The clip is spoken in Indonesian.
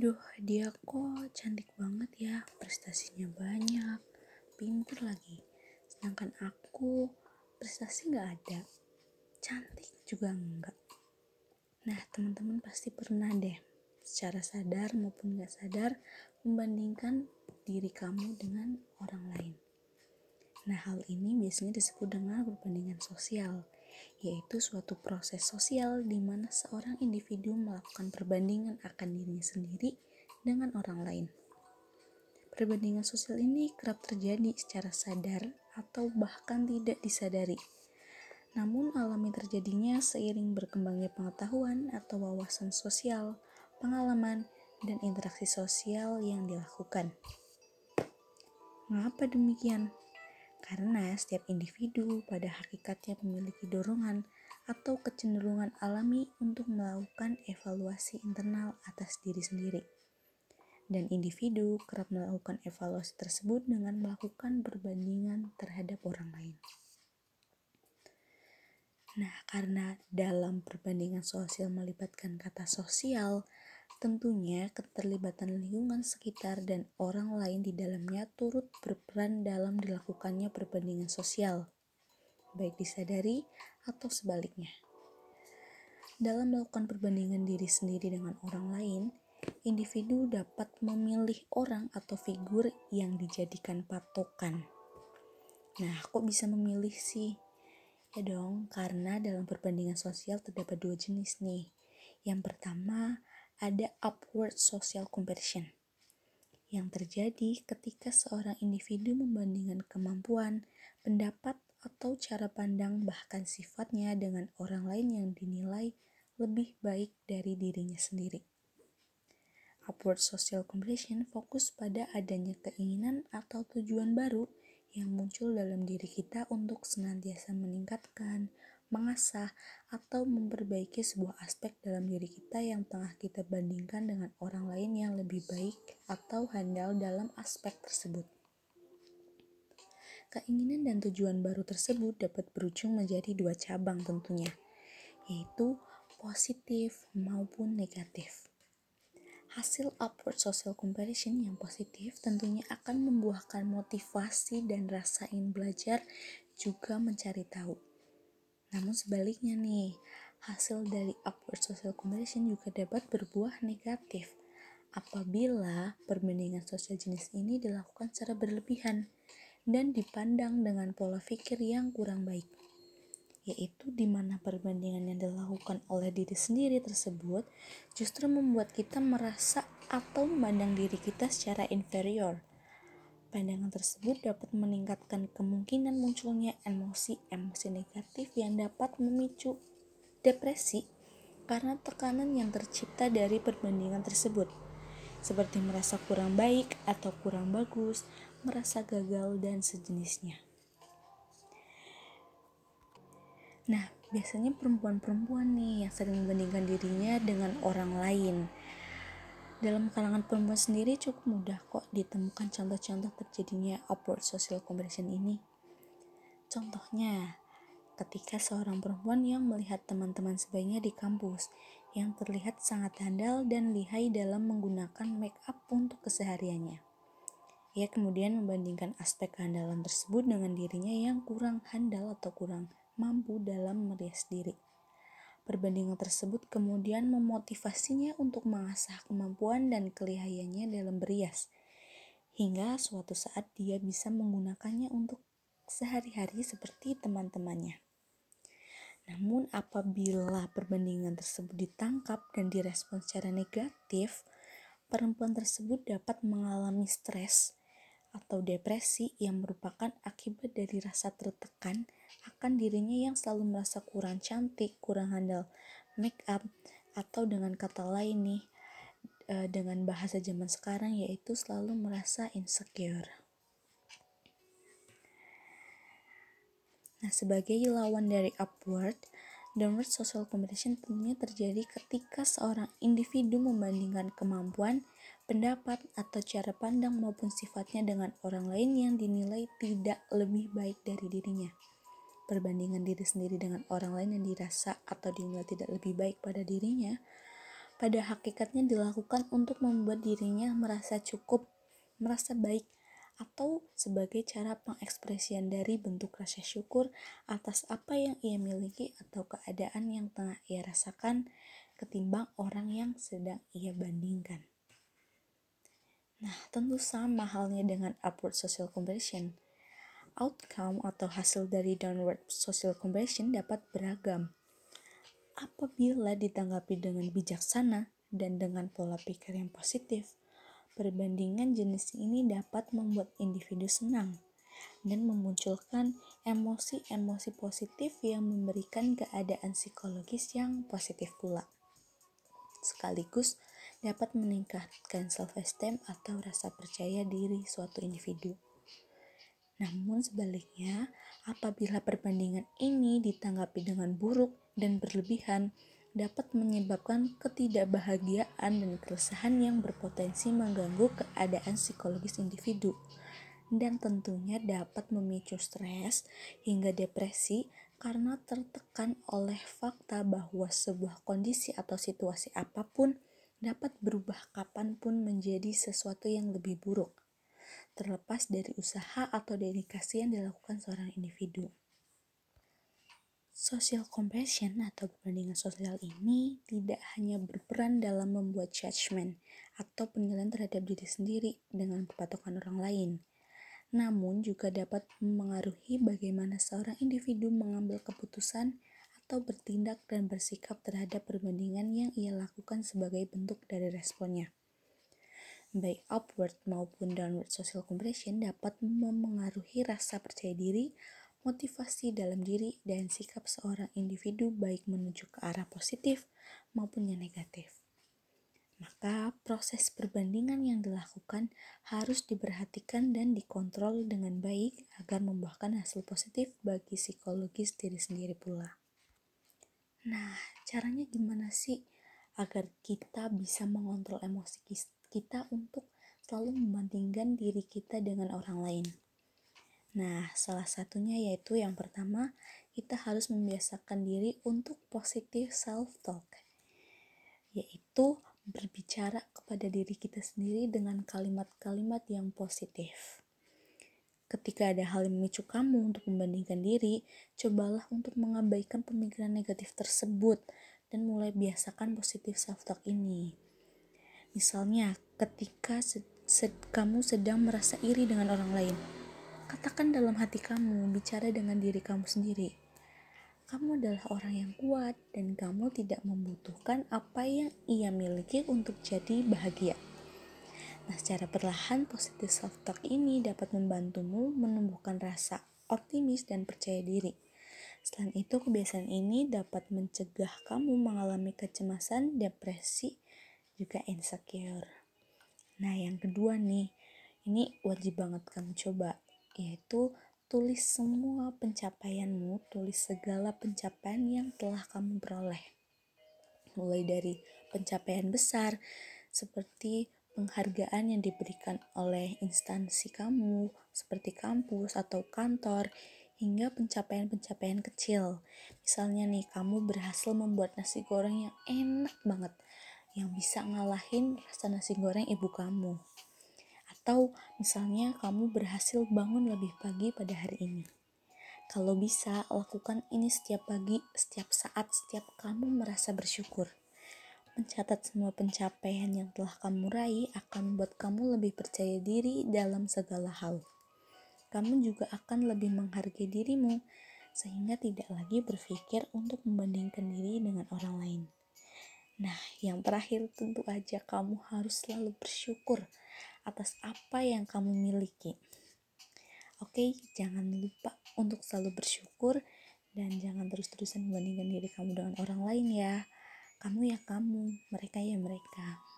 Duh, dia kok cantik banget ya, prestasinya banyak, pinter lagi. Sedangkan aku prestasi nggak ada, cantik juga enggak. Nah, teman-teman pasti pernah deh, secara sadar maupun nggak sadar, membandingkan diri kamu dengan orang lain. Nah, hal ini biasanya disebut dengan perbandingan sosial yaitu suatu proses sosial di mana seorang individu melakukan perbandingan akan dirinya sendiri dengan orang lain. Perbandingan sosial ini kerap terjadi secara sadar atau bahkan tidak disadari. Namun alami terjadinya seiring berkembangnya pengetahuan atau wawasan sosial, pengalaman, dan interaksi sosial yang dilakukan. Mengapa demikian? Karena setiap individu pada hakikatnya memiliki dorongan atau kecenderungan alami untuk melakukan evaluasi internal atas diri sendiri. Dan individu kerap melakukan evaluasi tersebut dengan melakukan perbandingan terhadap orang lain. Nah, karena dalam perbandingan sosial melibatkan kata sosial, Tentunya, keterlibatan lingkungan sekitar dan orang lain di dalamnya turut berperan dalam dilakukannya perbandingan sosial, baik disadari atau sebaliknya. Dalam melakukan perbandingan diri sendiri dengan orang lain, individu dapat memilih orang atau figur yang dijadikan patokan. Nah, kok bisa memilih sih? Ya dong, karena dalam perbandingan sosial terdapat dua jenis nih. Yang pertama, ada upward social comparison yang terjadi ketika seorang individu membandingkan kemampuan, pendapat, atau cara pandang bahkan sifatnya dengan orang lain yang dinilai lebih baik dari dirinya sendiri. Upward social comparison fokus pada adanya keinginan atau tujuan baru yang muncul dalam diri kita untuk senantiasa meningkatkan, mengasah, atau memperbaiki sebuah aspek dalam diri kita yang tengah kita bandingkan dengan orang lain yang lebih baik atau handal dalam aspek tersebut. Keinginan dan tujuan baru tersebut dapat berujung menjadi dua cabang tentunya, yaitu positif maupun negatif. Hasil upward social comparison yang positif tentunya akan membuahkan motivasi dan rasa ingin belajar juga mencari tahu namun sebaliknya nih, hasil dari upward social comparison juga dapat berbuah negatif apabila perbandingan sosial jenis ini dilakukan secara berlebihan dan dipandang dengan pola pikir yang kurang baik yaitu di mana perbandingan yang dilakukan oleh diri sendiri tersebut justru membuat kita merasa atau memandang diri kita secara inferior Pandangan tersebut dapat meningkatkan kemungkinan munculnya emosi-emosi negatif yang dapat memicu depresi karena tekanan yang tercipta dari perbandingan tersebut, seperti merasa kurang baik atau kurang bagus, merasa gagal, dan sejenisnya. Nah, biasanya perempuan-perempuan nih yang sering membandingkan dirinya dengan orang lain dalam kalangan perempuan sendiri cukup mudah kok ditemukan contoh-contoh terjadinya upward social comparison ini. Contohnya, ketika seorang perempuan yang melihat teman-teman sebaiknya di kampus yang terlihat sangat handal dan lihai dalam menggunakan make up untuk kesehariannya. Ia kemudian membandingkan aspek kehandalan tersebut dengan dirinya yang kurang handal atau kurang mampu dalam merias diri. Perbandingan tersebut kemudian memotivasinya untuk mengasah kemampuan dan kelihayannya dalam berias, hingga suatu saat dia bisa menggunakannya untuk sehari-hari seperti teman-temannya. Namun apabila perbandingan tersebut ditangkap dan direspon secara negatif, perempuan tersebut dapat mengalami stres atau depresi yang merupakan akibat dari rasa tertekan akan dirinya yang selalu merasa kurang cantik, kurang handal make up, atau dengan kata lain nih, e, dengan bahasa zaman sekarang yaitu selalu merasa insecure. Nah, sebagai lawan dari upward, downward social competition tentunya terjadi ketika seorang individu membandingkan kemampuan, pendapat, atau cara pandang maupun sifatnya dengan orang lain yang dinilai tidak lebih baik dari dirinya perbandingan diri sendiri dengan orang lain yang dirasa atau dinilai tidak lebih baik pada dirinya pada hakikatnya dilakukan untuk membuat dirinya merasa cukup, merasa baik, atau sebagai cara pengekspresian dari bentuk rasa syukur atas apa yang ia miliki atau keadaan yang tengah ia rasakan ketimbang orang yang sedang ia bandingkan. Nah, tentu sama halnya dengan upward social compression. Outcome atau hasil dari downward social compression dapat beragam. Apabila ditanggapi dengan bijaksana dan dengan pola pikir yang positif, Perbandingan jenis ini dapat membuat individu senang dan memunculkan emosi-emosi positif yang memberikan keadaan psikologis yang positif pula. Sekaligus dapat meningkatkan self-esteem atau rasa percaya diri suatu individu. Namun sebaliknya, apabila perbandingan ini ditanggapi dengan buruk dan berlebihan, dapat menyebabkan ketidakbahagiaan dan keresahan yang berpotensi mengganggu keadaan psikologis individu dan tentunya dapat memicu stres hingga depresi karena tertekan oleh fakta bahwa sebuah kondisi atau situasi apa pun dapat berubah kapan pun menjadi sesuatu yang lebih buruk, terlepas dari usaha atau dedikasi yang dilakukan seorang individu. Social compassion atau perbandingan sosial ini tidak hanya berperan dalam membuat judgment atau penilaian terhadap diri sendiri dengan patokan orang lain, namun juga dapat memengaruhi bagaimana seorang individu mengambil keputusan atau bertindak dan bersikap terhadap perbandingan yang ia lakukan sebagai bentuk dari responnya. Baik upward maupun downward social compression dapat memengaruhi rasa percaya diri, motivasi dalam diri, dan sikap seorang individu baik menuju ke arah positif maupun yang negatif. Maka proses perbandingan yang dilakukan harus diperhatikan dan dikontrol dengan baik agar membuahkan hasil positif bagi psikologis diri sendiri pula. Nah, caranya gimana sih agar kita bisa mengontrol emosi kita untuk selalu membandingkan diri kita dengan orang lain? Nah, salah satunya yaitu yang pertama, kita harus membiasakan diri untuk positif self-talk, yaitu berbicara kepada diri kita sendiri dengan kalimat-kalimat yang positif. Ketika ada hal yang memicu kamu untuk membandingkan diri, cobalah untuk mengabaikan pemikiran negatif tersebut dan mulai biasakan positif self-talk ini. Misalnya, ketika sed sed kamu sedang merasa iri dengan orang lain, Katakan dalam hati kamu, bicara dengan diri kamu sendiri. Kamu adalah orang yang kuat dan kamu tidak membutuhkan apa yang ia miliki untuk jadi bahagia. Nah, secara perlahan positif self-talk ini dapat membantumu menumbuhkan rasa optimis dan percaya diri. Selain itu, kebiasaan ini dapat mencegah kamu mengalami kecemasan, depresi, juga insecure. Nah, yang kedua nih, ini wajib banget kamu coba yaitu tulis semua pencapaianmu, tulis segala pencapaian yang telah kamu peroleh. Mulai dari pencapaian besar seperti penghargaan yang diberikan oleh instansi kamu seperti kampus atau kantor hingga pencapaian-pencapaian kecil. Misalnya nih, kamu berhasil membuat nasi goreng yang enak banget yang bisa ngalahin rasa nasi goreng ibu kamu. Atau misalnya kamu berhasil bangun lebih pagi pada hari ini. Kalau bisa, lakukan ini setiap pagi, setiap saat, setiap kamu merasa bersyukur. Mencatat semua pencapaian yang telah kamu raih akan membuat kamu lebih percaya diri dalam segala hal. Kamu juga akan lebih menghargai dirimu, sehingga tidak lagi berpikir untuk membandingkan diri dengan orang lain. Nah, yang terakhir tentu aja kamu harus selalu bersyukur atas apa yang kamu miliki. Oke, jangan lupa untuk selalu bersyukur dan jangan terus-terusan membandingkan diri kamu dengan orang lain ya. Kamu ya kamu, mereka ya mereka.